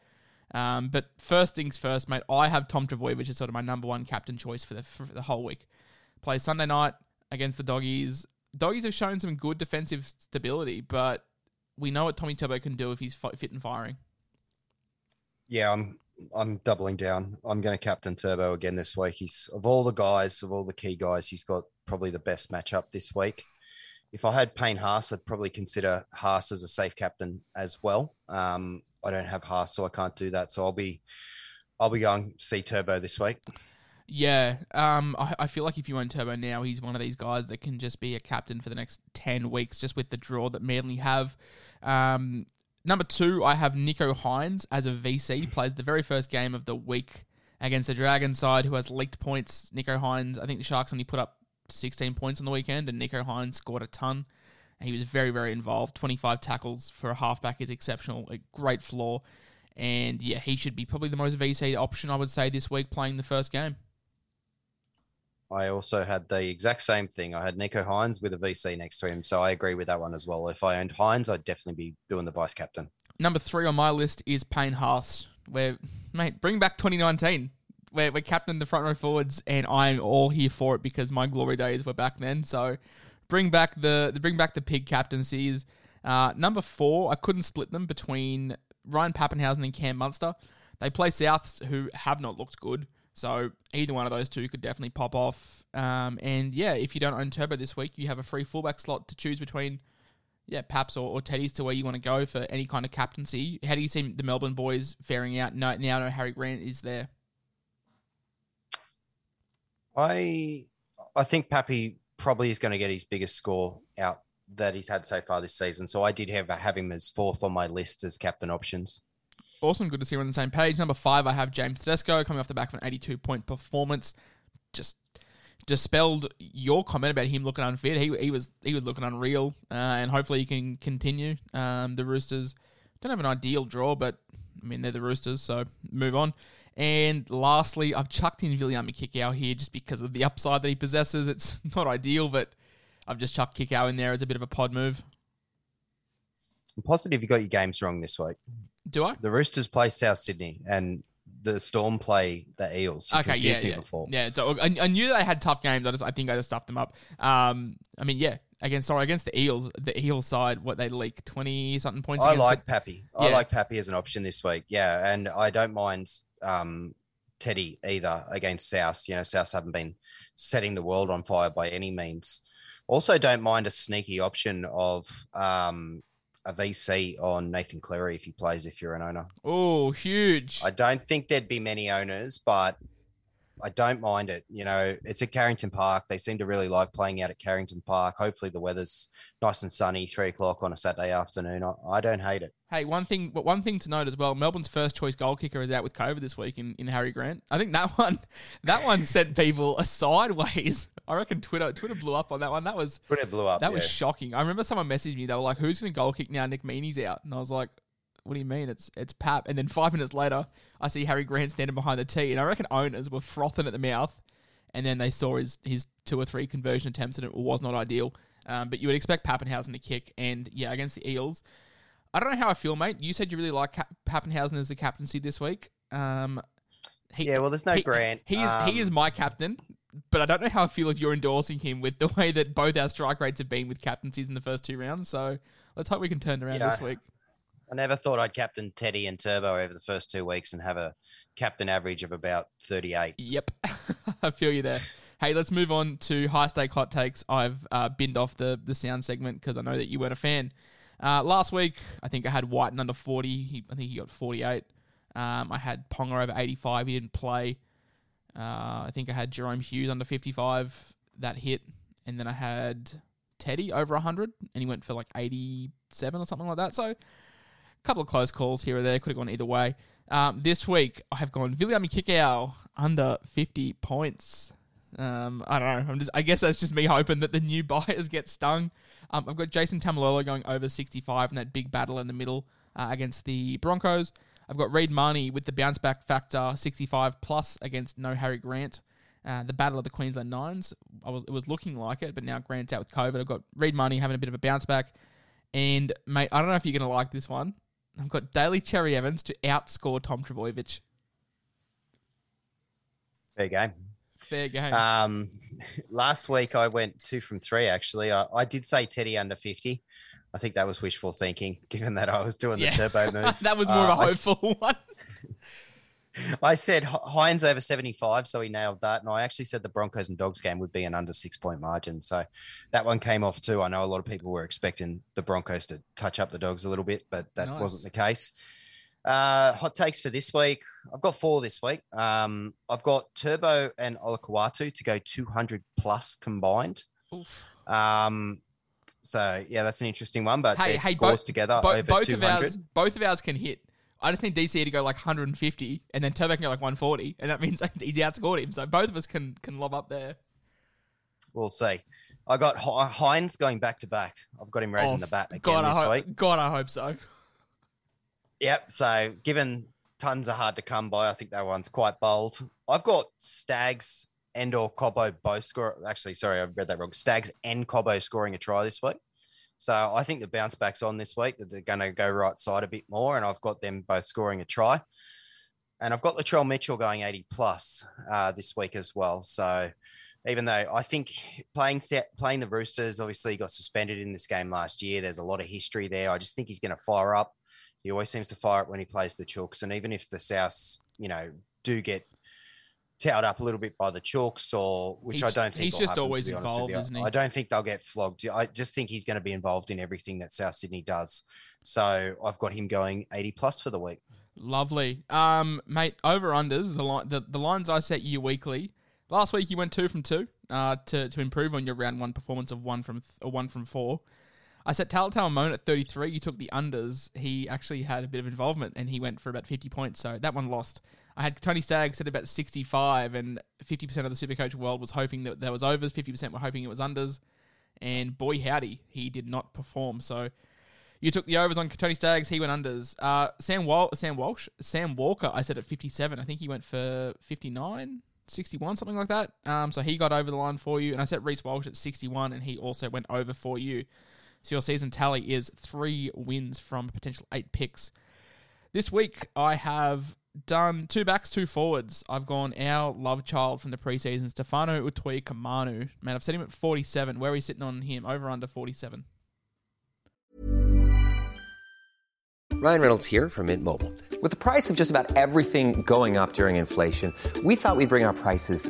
[SPEAKER 3] Um, but first things first, mate. I have Tom Trbojevic as sort of my number one captain choice for the for the whole week. Plays Sunday night against the Doggies. Doggies have shown some good defensive stability, but we know what Tommy Turbo can do if he's fit and firing.
[SPEAKER 4] Yeah, I'm I'm doubling down. I'm going to captain Turbo again this week. He's of all the guys, of all the key guys, he's got probably the best matchup this week. If I had Payne Haas, I'd probably consider Haas as a safe captain as well. Um, I don't have Haas, so I can't do that. So I'll be I'll be going see Turbo this week.
[SPEAKER 3] Yeah, um, I, I feel like if you own Turbo now, he's one of these guys that can just be a captain for the next 10 weeks just with the draw that Manly have. Um, number two, I have Nico Hynes as a VC, plays the very first game of the week against the Dragon side who has leaked points. Nico Hynes, I think the Sharks only put up 16 points on the weekend, and Nico Hynes scored a ton. He was very, very involved. 25 tackles for a halfback is exceptional. A great floor. And yeah, he should be probably the most VC option, I would say, this week playing the first game.
[SPEAKER 4] I also had the exact same thing. I had Nico Hynes with a VC next to him, so I agree with that one as well. If I owned Hynes, I'd definitely be doing the vice captain.
[SPEAKER 3] Number three on my list is Payne Haas. Where, mate, bring back 2019. We're, we're captain the front row forwards, and I'm all here for it because my glory days were back then. So bring back the bring back the pig captaincies. Uh, number four, I couldn't split them between Ryan Papenhuyzen and Cam Munster. They play Souths, who have not looked good. So either one of those two could definitely pop off. Um, and yeah, if you don't own Turbo this week, you have a free fullback slot to choose between. Yeah, Paps or, or Teddy's to where you want to go for any kind of captaincy. How do you see the Melbourne boys faring out? No, now no Harry Grant is there.
[SPEAKER 4] I I think Pappy probably is going to get his biggest score out that he's had so far this season. So I did have have him as fourth on my list as captain options.
[SPEAKER 3] Awesome, good to see we're on the same page. Number five, I have James Tedesco coming off the back of an 82 point performance. Just dispelled your comment about him looking unfit. He, he was he was looking unreal, uh, and hopefully he can continue. Um, the Roosters don't have an ideal draw, but I mean they're the Roosters, so move on. And lastly, I've chucked in Viliami Kikau here just because of the upside that he possesses. It's [LAUGHS] not ideal, but I've just chucked Kikau in there as a bit of a pod move.
[SPEAKER 4] I'm positive you got your games wrong this week.
[SPEAKER 3] Do I?
[SPEAKER 4] The Roosters play South Sydney and the Storm play the Eels. You
[SPEAKER 3] okay, yeah, yeah.
[SPEAKER 4] Before.
[SPEAKER 3] Yeah, so I, I knew they had tough games. I just, I think I just stuffed them up. Um, I mean, yeah, against sorry against the Eels, the Eels side, what they leak twenty something points.
[SPEAKER 4] I like
[SPEAKER 3] it.
[SPEAKER 4] Pappy.
[SPEAKER 3] Yeah.
[SPEAKER 4] I like Pappy as an option this week. Yeah, and I don't mind um, Teddy either against South. You know, South haven't been setting the world on fire by any means. Also, don't mind a sneaky option of um, a VC on Nathan Cleary if he plays if you're an owner.
[SPEAKER 3] Oh, huge.
[SPEAKER 4] I don't think there'd be many owners, but I don't mind it. You know, it's at Carrington Park. They seem to really like playing out at Carrington Park. Hopefully, the weather's nice and sunny, three o'clock on a Saturday afternoon. I, I don't hate it.
[SPEAKER 3] Hey, one thing, but one thing to note as well. Melbourne's first choice goal kicker is out with COVID this week in, in Harry Grant. I think that [LAUGHS] one, that one sent people sideways. [LAUGHS] I reckon Twitter Twitter blew up on that one. That was
[SPEAKER 4] it blew up.
[SPEAKER 3] that was shocking. I remember someone messaged me. They were like, "Who's going to goal kick now? Nick Meaney's out," and I was like, "What do you mean? It's it's Pap." And then five minutes later, I see Harry Grant standing behind the tee, and I reckon owners were frothing at the mouth. And then they saw his his two or three conversion attempts, and it was not ideal. Um, but you would expect Papenhuyzen to kick, and yeah, against the Eels. I don't know how I feel, mate. You said you really like Cap- Papenhuyzen as the captaincy this week. Um, he,
[SPEAKER 4] Yeah, well, there's no
[SPEAKER 3] he-
[SPEAKER 4] Grant.
[SPEAKER 3] He is he is
[SPEAKER 4] Um,
[SPEAKER 3] my captain, but I don't know how I feel if you're endorsing him with the way that both our strike rates have been with captaincies in the first two rounds. So let's hope we can turn it around this week.
[SPEAKER 4] I never thought I'd captain Teddy and Turbo over the first two weeks and have a captain average of about 38.
[SPEAKER 3] Yep, [LAUGHS] I feel you there. Hey, let's move on to high stake hot takes. I've uh, binned off the the sound segment because I know that you weren't a fan. Uh, last week, I think I had Wighton under 40. He, I think he got 48. Um, I had Ponga over 85. He didn't play. Uh, I think I had Jahrome Hughes under 55. That hit. And then I had Teddy over 100, and he went for like 87 or something like that. So, a couple of close calls here or there. Could have gone either way. Um, this week, I have gone Viliami Kikau under 50 points. Um, I don't know. I'm just. I guess that's just me hoping that the new [LAUGHS] buyers get stung. Um, I've got Jason Taumalolo going over 65 in that big battle in the middle uh, against the Broncos. I've got Reed Mahoney with the bounce back factor 65 plus against no Harry Grant. Uh, the battle of the Queensland Nines. I was it was looking like it, but now Grant's out with COVID. I've got Reed Mahoney having a bit of a bounce back. And mate, I don't know if you're gonna like this one. I've got Daly Cherry Evans to outscore Tom Trbojevic.
[SPEAKER 4] Fair game.
[SPEAKER 3] Fair game.
[SPEAKER 4] Um, [LAUGHS] last week I went two from three. Actually, I, I did say Teddy under fifty. I think that was wishful thinking, [LAUGHS] given that I was doing the turbo [LAUGHS] move.
[SPEAKER 3] that was more
[SPEAKER 4] Uh,
[SPEAKER 3] of a hopeful one. [LAUGHS]
[SPEAKER 4] I said Hynes over seventy-five, so he nailed that. And I actually said the Broncos and Dogs game would be an under six-point margin, so that one came off too. I know a lot of people were expecting the Broncos to touch up the Dogs a little bit, but that
[SPEAKER 3] Nice.
[SPEAKER 4] wasn't the case. Uh, hot takes for this week. I've got four this week. Um, I've got Turbo and Olakau'atu to go 200 plus combined.
[SPEAKER 3] Oof.
[SPEAKER 4] Um, so yeah, that's an interesting one. But
[SPEAKER 3] Hey, hey,
[SPEAKER 4] scores
[SPEAKER 3] both
[SPEAKER 4] together
[SPEAKER 3] Bo-
[SPEAKER 4] over
[SPEAKER 3] both
[SPEAKER 4] 200.
[SPEAKER 3] of ours, both of ours can hit. I just need DCE to go like 150, and then Turbo can go like 140, and that means he's outscored him. So both of us can can lob up there.
[SPEAKER 4] We'll see. I got Hi- Hynes going back to back. I've got him raising
[SPEAKER 3] Oh,
[SPEAKER 4] the bat again
[SPEAKER 3] God,
[SPEAKER 4] this
[SPEAKER 3] I
[SPEAKER 4] week.
[SPEAKER 3] hope, God, I hope so.
[SPEAKER 4] Yep. So given tons are hard to come by, I think that one's quite bold. I've got Staggs and or Cobbo both score. Actually, sorry, I read that wrong. Staggs and Cobbo scoring a try this week. So I think the bounce back's on this week that they're going to go right side a bit more, and I've got them both scoring a try. And I've got Latrell Mitchell going 80 plus uh, this week as well. So even though I think playing set playing the Roosters obviously got suspended in this game last year. There's a lot of history there. I just think he's going to fire up. He always seems to fire up when he plays the Chooks, and even if the Souths, you know, do get towed up a little bit by the Chooks, or which
[SPEAKER 3] He's-
[SPEAKER 4] I don't think
[SPEAKER 3] he's just
[SPEAKER 4] happen,
[SPEAKER 3] always
[SPEAKER 4] be honest with
[SPEAKER 3] involved, isn't he?
[SPEAKER 4] I don't think they'll get flogged. I just think he's going to be involved in everything that South Sydney does. So I've got him going 80 plus for the week.
[SPEAKER 3] Lovely. Um, mate, over unders, the, line, the the lines I set you weekly. Last week you went two from two uh, to, to improve on your round one performance of one from th- or one from four. I set Talatau Amone at 33. You took the unders. He actually had a bit of involvement and he went for about 50 points. So that one lost. I had Tony Stagg set about 65 and 50% of the Supercoach world was hoping that there was overs. 50% were hoping it was unders. And boy, howdy, he did not perform. So you took the overs on Tony Staggs. He went unders. Uh, Sam Wal- Sam Walsh, Sam Walker. I said at 57. I think he went for 59, 61, something like that. Um, so he got over the line for you. And I set Reece Walsh at 61, and he also went over for you. So your season tally is three wins from potential eight picks. This week I have done two backs, two forwards. I've gone our love child from the preseason, Stefano Utoikamanu. Man, I've set him at 47. Where are we sitting on him? Over under 47.
[SPEAKER 7] Ryan Reynolds here from Mint Mobile. With the price of just about everything going up during inflation, we thought we'd bring our prices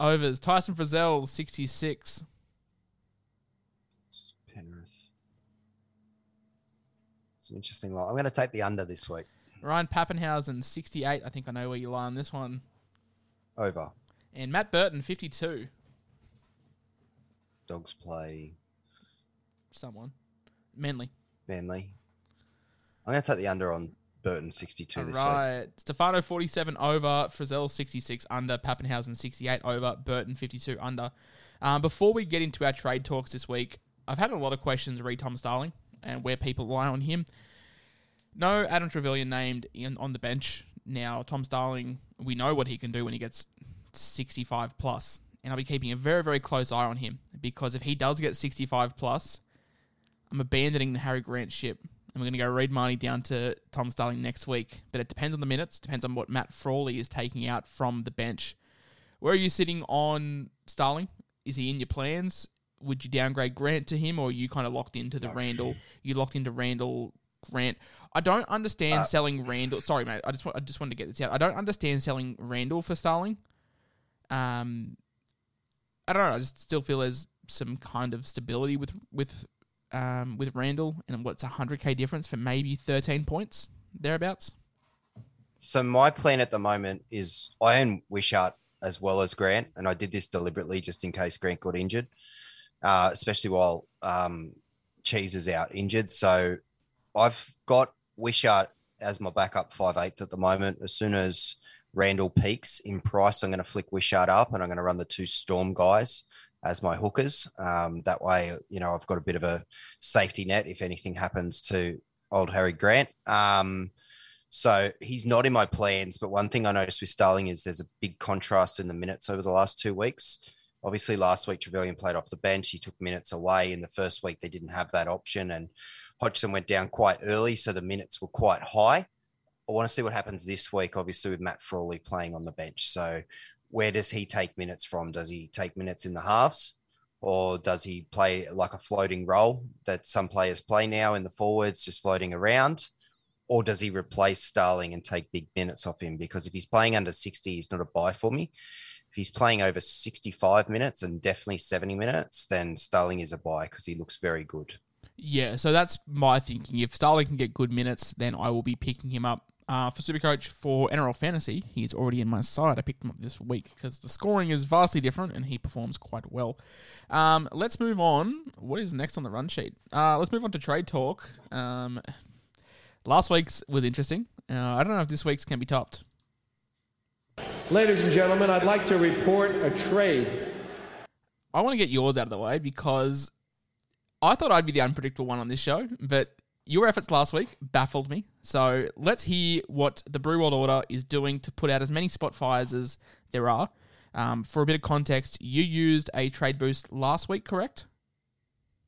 [SPEAKER 3] Overs. Tyson Frizell, 66.
[SPEAKER 4] Penrith. It's an interesting line. I'm going to take the under this week.
[SPEAKER 3] Ryan Papenhuyzen, 68. I think I know where you lie on this one.
[SPEAKER 4] Over.
[SPEAKER 3] And Matt Burton, 52.
[SPEAKER 4] Dogs play
[SPEAKER 3] Someone. Manly.
[SPEAKER 4] Manly. I'm going to take the under on Burton 62
[SPEAKER 3] All
[SPEAKER 4] this week.
[SPEAKER 3] right. Stefano, 47 over. Frizell, 66 under. Papenhuyzen, 68 over. Burton, 52 under. Um, before we get into our trade talks this week, I've had a lot of questions re Tom Starling and where people lie on him. No Adam Trevelyan named in, on the bench. Now, Tom Starling, we know what he can do when he gets 65 plus, and I'll be keeping a very, very close eye on him because if he does get 65 plus, I'm abandoning the Harry Grant ship, and we're going to go Reed Mahoney down to Tom Starling next week. But it depends on the minutes, depends on what Matt Frawley is taking out from the bench. Where are you sitting on Starling? Is he in your plans? Would you downgrade Grant to him, or are you kind of locked into the Randall? You locked into Randall Grant. I don't understand selling Randall. Sorry, mate. I just want, I just wanted to get this out. I don't understand selling Randall for Starling. Um, I don't know. I just still feel there's some kind of stability with with um with Randall, and what's a hundred k difference for maybe thirteen points thereabouts.
[SPEAKER 4] So my plan at the moment is I own Wishart as well as Grant, and I did this deliberately just in case Grant got injured, uh, especially while um, Cheese is out injured. So I've got Wishart as my backup five eighth at the moment. As soon as Randall peaks in price, I'm going to flick Wishart up, and I'm going to run the two Storm guys as my hookers. Um, that way, you know, I've got a bit of a safety net if anything happens to old Harry Grant. Um, so he's not in my plans. But one thing I noticed with Starling is there's a big contrast in the minutes over the last two weeks. Obviously, last week Trevelyan played off the bench. He took minutes away. In the first week, they didn't have that option, and Hodgson went down quite early, so the minutes were quite high. I want to see what happens this week, obviously, with Matt Frawley playing on the bench. So, where does he take minutes from? Does he take minutes in the halves, or does he play like a floating role that some players play now in the forwards, just floating around? Or does he replace Starling and take big minutes off him? Because if he's playing under 60, he's not a buy for me. If he's playing over 65 minutes and definitely 70 minutes, then Starling is a buy because he looks very good.
[SPEAKER 3] Yeah, so that's my thinking. If Starling can get good minutes, then I will be picking him up. Uh, for Supercoach for NRL Fantasy, he's already in my side. I picked him up this week because the scoring is vastly different and he performs quite well. Um, let's move on. What is next on the run sheet? Uh, let's move on to trade talk. Um, last week's was interesting. Uh, I don't know if this week's can be topped.
[SPEAKER 8] Ladies and gentlemen, I'd like to report a trade.
[SPEAKER 3] I want to get yours out of the way because I thought I'd be the unpredictable one on this show, but your efforts last week baffled me. So let's hear what the Brew World Order is doing to put out as many spot fires as there are. Um, for a bit of context, you used a trade boost last week, correct?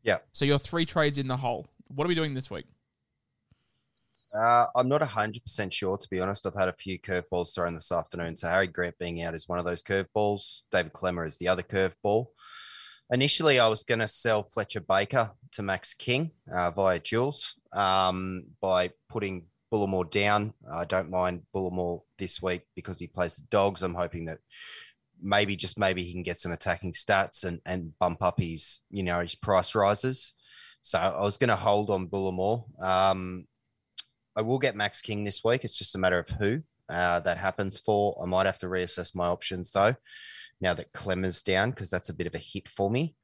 [SPEAKER 4] Yeah.
[SPEAKER 3] So you're three trades in the hole. What are we doing this week?
[SPEAKER 4] Uh, I'm not 100% sure, to be honest. I've had a few curveballs thrown this afternoon. So Harry Grant being out is one of those curveballs. David Klemmer is the other curveball. Initially, I was going to sell Fletcher Baker to Max King uh, via Jules um, by putting Bullemor down. I don't mind Bullemor this week because he plays the Dogs. I'm hoping that maybe just maybe he can get some attacking stats and and bump up his you know his price rises. So I was going to hold on Bullemor. Um, I will get Max King this week. It's just a matter of who uh, that happens for. I might have to reassess my options though now that Klemmer's down because that's a bit of a hit for me.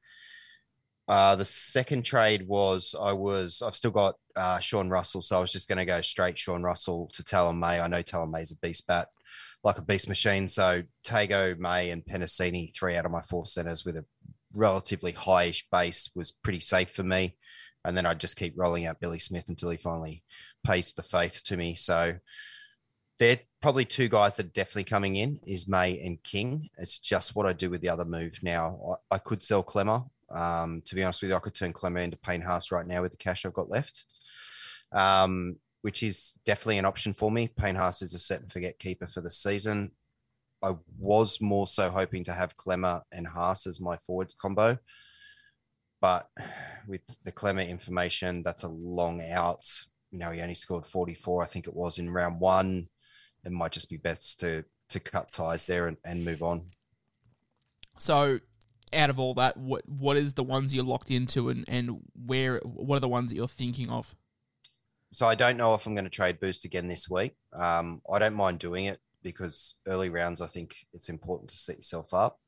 [SPEAKER 4] Uh, the second trade was I was I've still got uh, Sean Russell, so I was just going to go straight Sean Russell to Taylan May. I know Taylan May's a beast bat, like a beast machine. So Tago, May, and Penisini, three out of my four centers with a relatively highish base was pretty safe for me. And then I'd just keep rolling out Billy Smith until he finally pays the faith to me. So they're probably two guys that are definitely coming in is May and King. It's just what I do with the other move now. I, I could sell Klemmer. Um, to be honest with you, I could turn Klemmer into Payne Haas right now with the cash I've got left, um, which is definitely an option for me. Payne Haas is a set and forget keeper for the season. I was more so hoping to have Klemmer and Haas as my forward combo. But with the Klemmer information, that's a long out. You know, he only scored 44, I think it was in round one it might just be best to to cut ties there and, and move on.
[SPEAKER 3] So, out of all that, what what is the ones you're locked into, and and where what are the ones that you're thinking of?
[SPEAKER 4] So I don't know if I'm going to trade boost again this week. Um, I don't mind doing it because early rounds, I think it's important to set yourself up.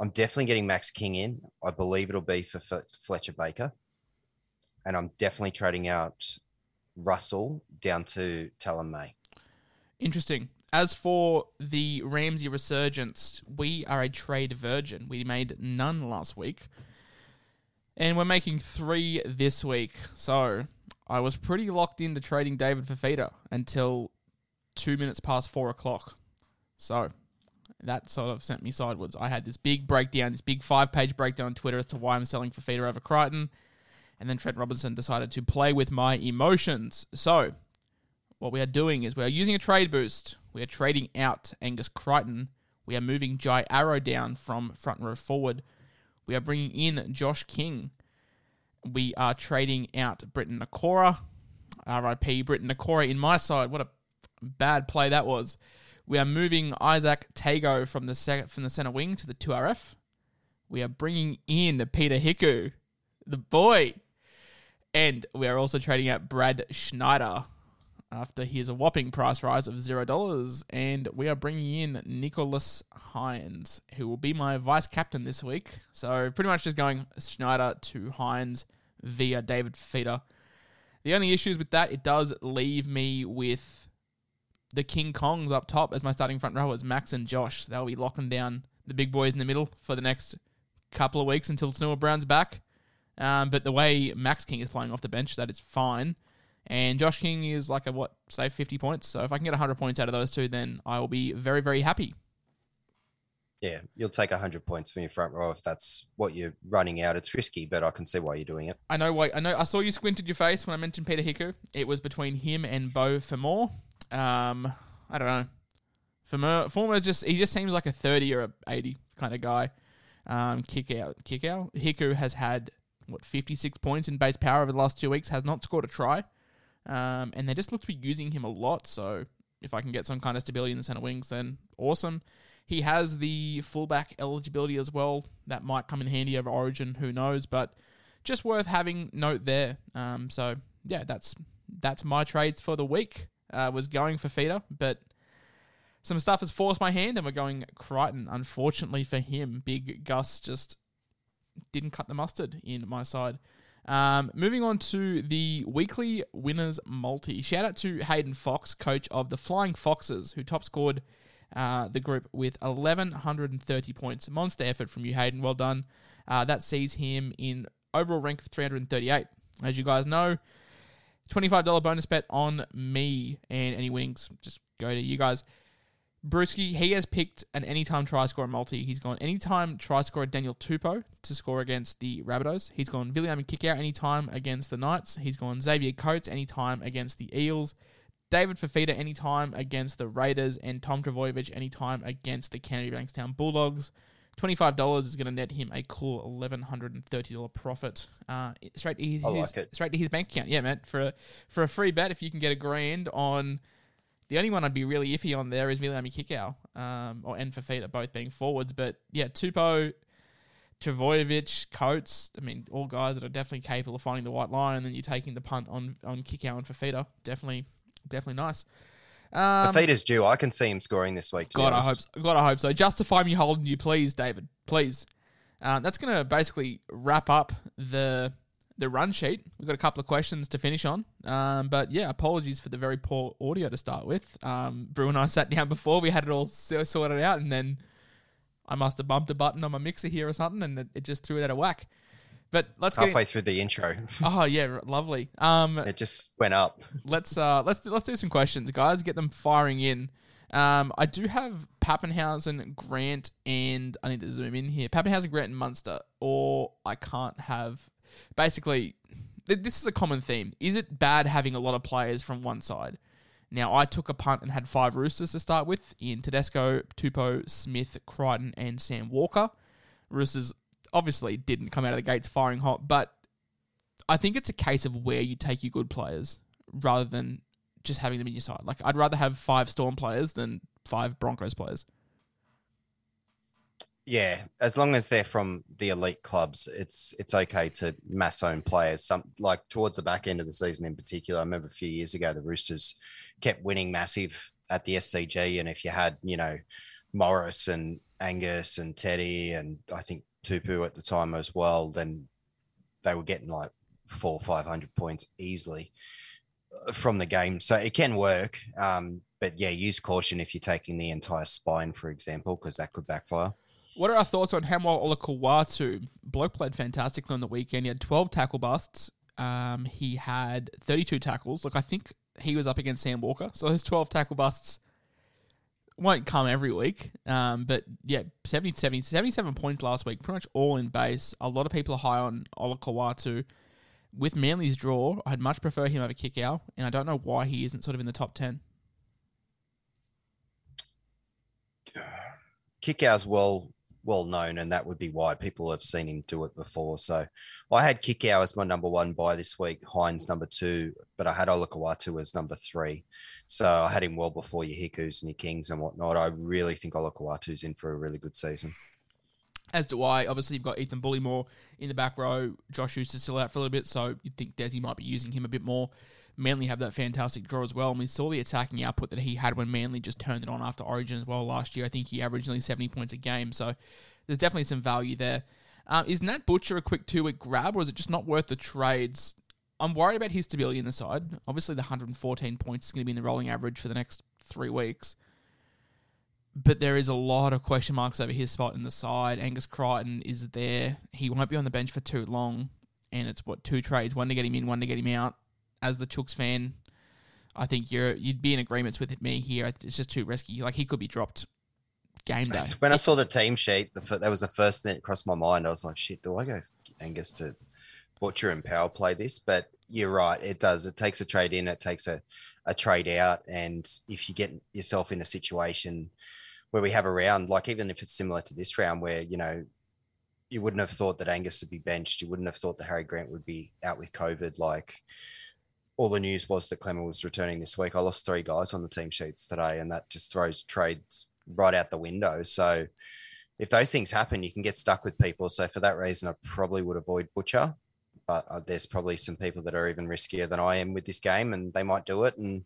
[SPEAKER 4] I'm definitely getting Max King in. I believe it'll be for Fletcher Baker, and I'm definitely trading out Russell down to Taylan May.
[SPEAKER 3] Interesting. As for the Ramsey resurgence, we are a trade virgin. We made none last week. And we're making three this week. So I was pretty locked into trading David Fifita until two minutes past four o'clock. So that sort of sent me sideways. I had this big breakdown, this big five page breakdown on Twitter as to why I'm selling Fifita over Crichton. And then Trent Robinson decided to play with my emotions. So what we are doing is we are using a trade boost. We are trading out Angus Crichton. We are moving Jai Arrow down from front row forward. We are bringing in Josh King. We are trading out Briton Nikora. RIP Briton Nikora in my side. What a bad play that was. We are moving Izack Tago from the sec- from the center wing to the 2RF. We are bringing in Peta Hiku, the boy. And we are also trading out Brad Schneider after here's a whopping price rise of zero dollars, and we are bringing in Nicholas Hynes, who will be my vice captain this week. So pretty much just going Schneider to Hynes via David Feeder. The only issues with that, it does leave me with the King Kongs up top as my starting front rowers, Max and Josh. They'll be locking down the big boys in the middle for the next couple of weeks until Tanoa Brown's back. Um, but the way Max King is playing off the bench, that is fine. And Josh King is like a what, say 50 points. So if I can get 100 points out of those two, then I will be very, very happy.
[SPEAKER 4] Yeah, you'll take 100 points from your front row if that's what you're running out. It's risky, but I can see why you're doing it.
[SPEAKER 3] I know why. I know. I saw you squinted your face when I mentioned Peta Hiku. It was between him and Beau Fermor. Um, I don't know. Fermor, Fermor just he just seems like a 30 or a 80 kind of guy. Um, kick out, kick out. Hiku has had what 56 points in base power over the last two weeks. Has not scored a try. Um, and they just look to be using him a lot. So if I can get some kind of stability in the center wings, then awesome. He has the fullback eligibility as well. That might come in handy over Origin. Who knows? But just worth having note there. Um, so yeah, that's that's my trades for the week. Uh, was going for feeder, but some stuff has forced my hand, and we're going Crichton. Unfortunately for him, Big Gus just didn't cut the mustard in my side. Um, moving on to the weekly winners multi. Shout out to Hayden Fox, coach of the Flying Foxes, who top scored uh, the group with 1,130 points. Monster effort from you, Hayden. Well done. Uh, that sees him in overall rank of 338. As you guys know, $25 bonus bet on me and any wings. Just go to you guys. Brewski, he has picked an anytime try scorer multi. He's gone anytime try scorer Daniel Tupou to score against the Rabbitohs. He's gone Viliami Kikau anytime against the Knights. He's gone Xavier Coates anytime against the Eels. David Fifita anytime against the Raiders. And Tom Trbojevic anytime against the Canterbury Bankstown Bulldogs. $25 is going to net him a cool $1,130 profit uh, straight, to his,
[SPEAKER 4] like
[SPEAKER 3] straight to his bank account. Yeah, man. For a, for a free bet, if you can get a grand on the only one I'd be really iffy on there is Viliami Kikau, um, or and Fifita, both being forwards. But yeah, Tupou, Trbojevic, Coates, I mean, all guys that are definitely capable of finding the white line, and then you're taking the punt on on Kikau and Fifita. Definitely, definitely nice. Um,
[SPEAKER 4] Fifita's due. I can see him scoring this week.
[SPEAKER 3] God, I hope, so. God, I hope so. Justify me holding you, please, David. Please. Um, that's going to basically wrap up the the run sheet. We've got a couple of questions to finish on. Um, but yeah, apologies for the very poor audio to start with. Um, Brew and I [LAUGHS] sat down before, we had it all so- sorted out, and then I must have bumped a button on my mixer here or something, and it, it just threw it out of whack. But let's get.
[SPEAKER 4] Halfway through the intro, [LAUGHS]
[SPEAKER 3] oh yeah, lovely. Um,
[SPEAKER 4] it just went up.
[SPEAKER 3] let's uh let's do, let's do some questions, guys. Get them firing in. Um, I do have Papenhuyzen, Grant, and I need to zoom in here. Papenhuyzen, Grant, and Munster, or I can't have. Basically, th- this is a common theme. Is it bad having a lot of players from one side? Now, I took a punt and had five Roosters to start with in Tedesco, Tupou, Smith, Crichton, and Sam Walker. Roosters obviously didn't come out of the gates firing hot, but I think it's a case of where you take your good players rather than just having them in your side. Like I'd rather have five Storm players than five Broncos players.
[SPEAKER 4] Yeah, as long as they're from the elite clubs, it's it's okay to mass own players. Some like towards the back end of the season in particular. I remember a few years ago the Roosters kept winning massive at the SCG, and if you had you know Morris and Angus and Teddy and I think Tupou at the time as well, then they were getting like four or five hundred points easily uh, from the game. So it can work, um, but yeah, use caution if you're taking the entire spine, for example, because that could backfire.
[SPEAKER 3] What are our thoughts on Haumole Olakau'atu? Bloke played fantastically on the weekend. He had 12 tackle busts. Um, he had 32 tackles. Look, I think he was up against Sam Walker. So his 12 tackle busts won't come every week. Um, but yeah, 70, 70, 77 points last week, pretty much all in base. A lot of people are high on Olakawatu. With Manly's draw, I'd much prefer him over Kikau, and I don't know why he isn't sort of in the top 10.
[SPEAKER 4] Kikau's well well known, and that would be why people have seen him do it before. So I had Kikau as my number one buy this week, Hynes number two, but I had Olakau'atu as number three. So I had him well before your Hikus and your Kings and whatnot. I really think Olakau'atu's in for a really good season.
[SPEAKER 3] As do I. Obviously, you've got Ethan Bullemor in the back row. Josh Houston's still out for a little bit, so you'd think Desi might be using him a bit more. Manly have that fantastic draw as well, and we saw the attacking output that he had when Manly just turned it on after Origin as well last year. I think he averaged nearly 70 points a game, so there's definitely some value there. Um, is Nat Butcher a quick two week grab, or is it just not worth the trades? I'm worried about his stability in the side. Obviously, the 114 points is going to be in the rolling average for the next three weeks. But there is a lot of question marks over his spot in the side. Angus Crichton is there. He won't be on the bench for too long. And it's what two trades, one to get him in, one to get him out. As the Chooks fan, I think you're you'd be in agreements with me here. It's just too risky. Like he could be dropped game day.
[SPEAKER 4] When I saw the team sheet, the, that was the first thing that crossed my mind. I was like, shit, do I go Angus to Butcher and Power play this? But you're right, it does. It takes a trade in, it takes a, a trade out. And if you get yourself in a situation where we have a round, like even if it's similar to this round, where, you know, you wouldn't have thought that Angus would be benched, you wouldn't have thought that Harry Grant would be out with COVID. Like, all the news was that Clement was returning this week. I lost three guys on the team sheets today, and that just throws trades right out the window. So if those things happen, you can get stuck with people. So for that reason, I probably would avoid Butcher. But uh, there's probably some people that are even riskier than I am with this game, and they might do it and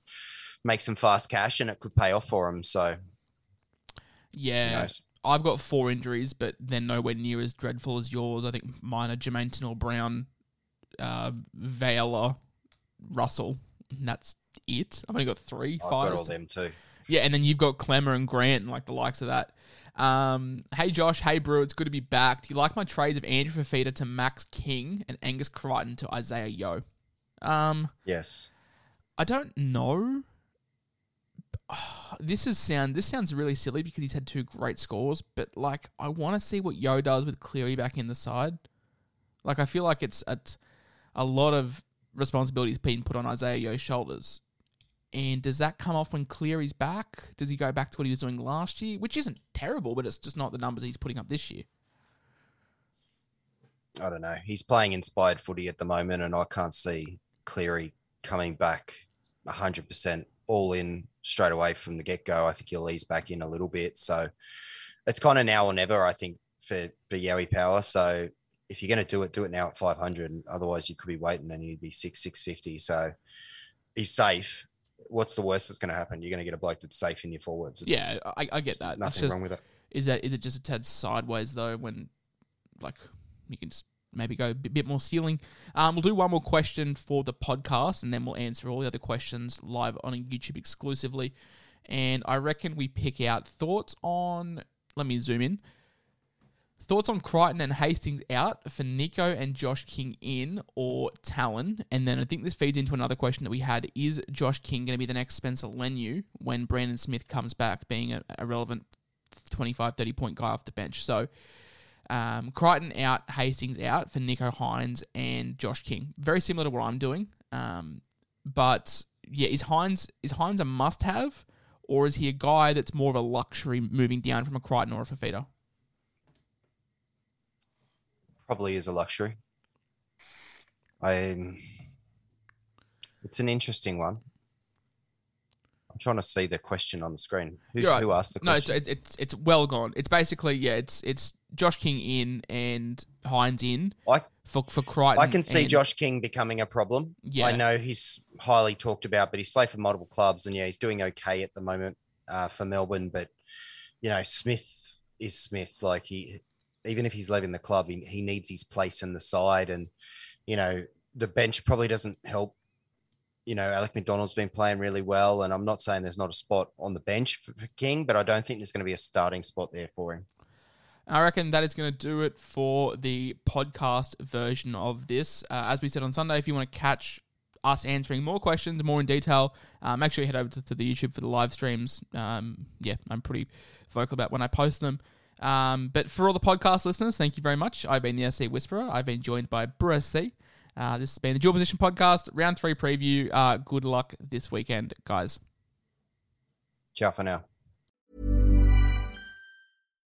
[SPEAKER 4] make some fast cash, and it could pay off for them. So
[SPEAKER 3] Yeah. I've got four injuries, but they're nowhere near as dreadful as yours. I think mine are Jermaine Tennell Brown, uh, Vela, Russell. And that's it. I've only got three,
[SPEAKER 4] I've
[SPEAKER 3] five.
[SPEAKER 4] got all them too.
[SPEAKER 3] Yeah, and then you've got Klemmer and Grant and like the likes of that. Um, hey Josh, hey Brew, it's good to be back. Do you like my trades of Andrew Fifita to Max King and Angus Crichton to Isaiah Yeo? Um,
[SPEAKER 4] Yes.
[SPEAKER 3] I don't know. [SIGHS] This is sound. This sounds really silly because he's had two great scores, but like I want to see what Yeo does with Cleary back in the side. Like I feel like it's a, a lot of responsibilities being put on Isaiah Yeo's shoulders. And does that come off when Cleary's back? Does he go back to what he was doing last year, which isn't terrible, but it's just not the numbers he's putting up this year.
[SPEAKER 4] I don't know. He's playing inspired footy at the moment, and I can't see Cleary coming back 100% all in straight away from the get go. I think he'll ease back in a little bit. So it's kind of now or never, I think, for, for Yowie Power. So if you're going to do it, do it now at 500. And otherwise, you could be waiting and you'd be six, 650. So he's safe. What's the worst that's going to happen? You're going to get a bloke that's safe in your forwards. It's
[SPEAKER 3] yeah, I, I get that.
[SPEAKER 4] Nothing
[SPEAKER 3] just-
[SPEAKER 4] wrong with it.
[SPEAKER 3] Is that is it just a tad sideways though? When like you can just maybe go a bit, bit more ceiling. Um, we'll do one more question for the podcast, and then we'll answer all the other questions live on YouTube exclusively. And I reckon we pick out thoughts on. Let me zoom in. Thoughts on Crichton and Hastings out for Nicho and Josh King in or Talon? And then I think this feeds into another question that we had: Is Josh King going to be the next Spencer Leniu when Brandon Smith comes back, being a, a relevant 25, 30 point guy off the bench? So um, Crichton out, Hastings out for Nicho Hynes and Josh King. Very similar to what I'm doing. Um, but yeah, is Hynes is Hynes a must have, or is he a guy that's more of a luxury moving down from a Crichton or a Fifita?
[SPEAKER 4] Probably is a luxury. I. It's an interesting one. I'm trying to see the question on the screen. Who,
[SPEAKER 3] right.
[SPEAKER 4] who asked the question?
[SPEAKER 3] No, it's, it's it's it's well gone. It's basically yeah, it's it's Josh King in and Hynes in
[SPEAKER 4] I
[SPEAKER 3] for for Crichton.
[SPEAKER 4] I can see
[SPEAKER 3] and-
[SPEAKER 4] Josh King becoming a problem.
[SPEAKER 3] Yeah.
[SPEAKER 4] I know he's highly talked about, but he's played for multiple clubs, and yeah, he's doing okay at the moment uh, for Melbourne. But you know, Smith is Smith. Like he, even if he's leaving the club, he, he needs his place in the side, and you know, the bench probably doesn't help. You know, Alec MacDonald's been playing really well, and I'm not saying there's not a spot on the bench for, for King, but I don't think there's going to be a starting spot there for him.
[SPEAKER 3] I reckon that is going to do it for the podcast version of this. Uh, as we said on Sunday, if you want to catch us answering more questions, more in detail, uh, make sure you head over to, to the YouTube for the live streams. Um, yeah, I'm pretty vocal about when I post them. Um, but for all the podcast listeners, thank you very much. I've been the SC Whisperer. I've been joined by Bruce C. Uh, this has been the Dual Position Podcast, round three preview. Uh, good luck this weekend, guys.
[SPEAKER 4] Ciao for now.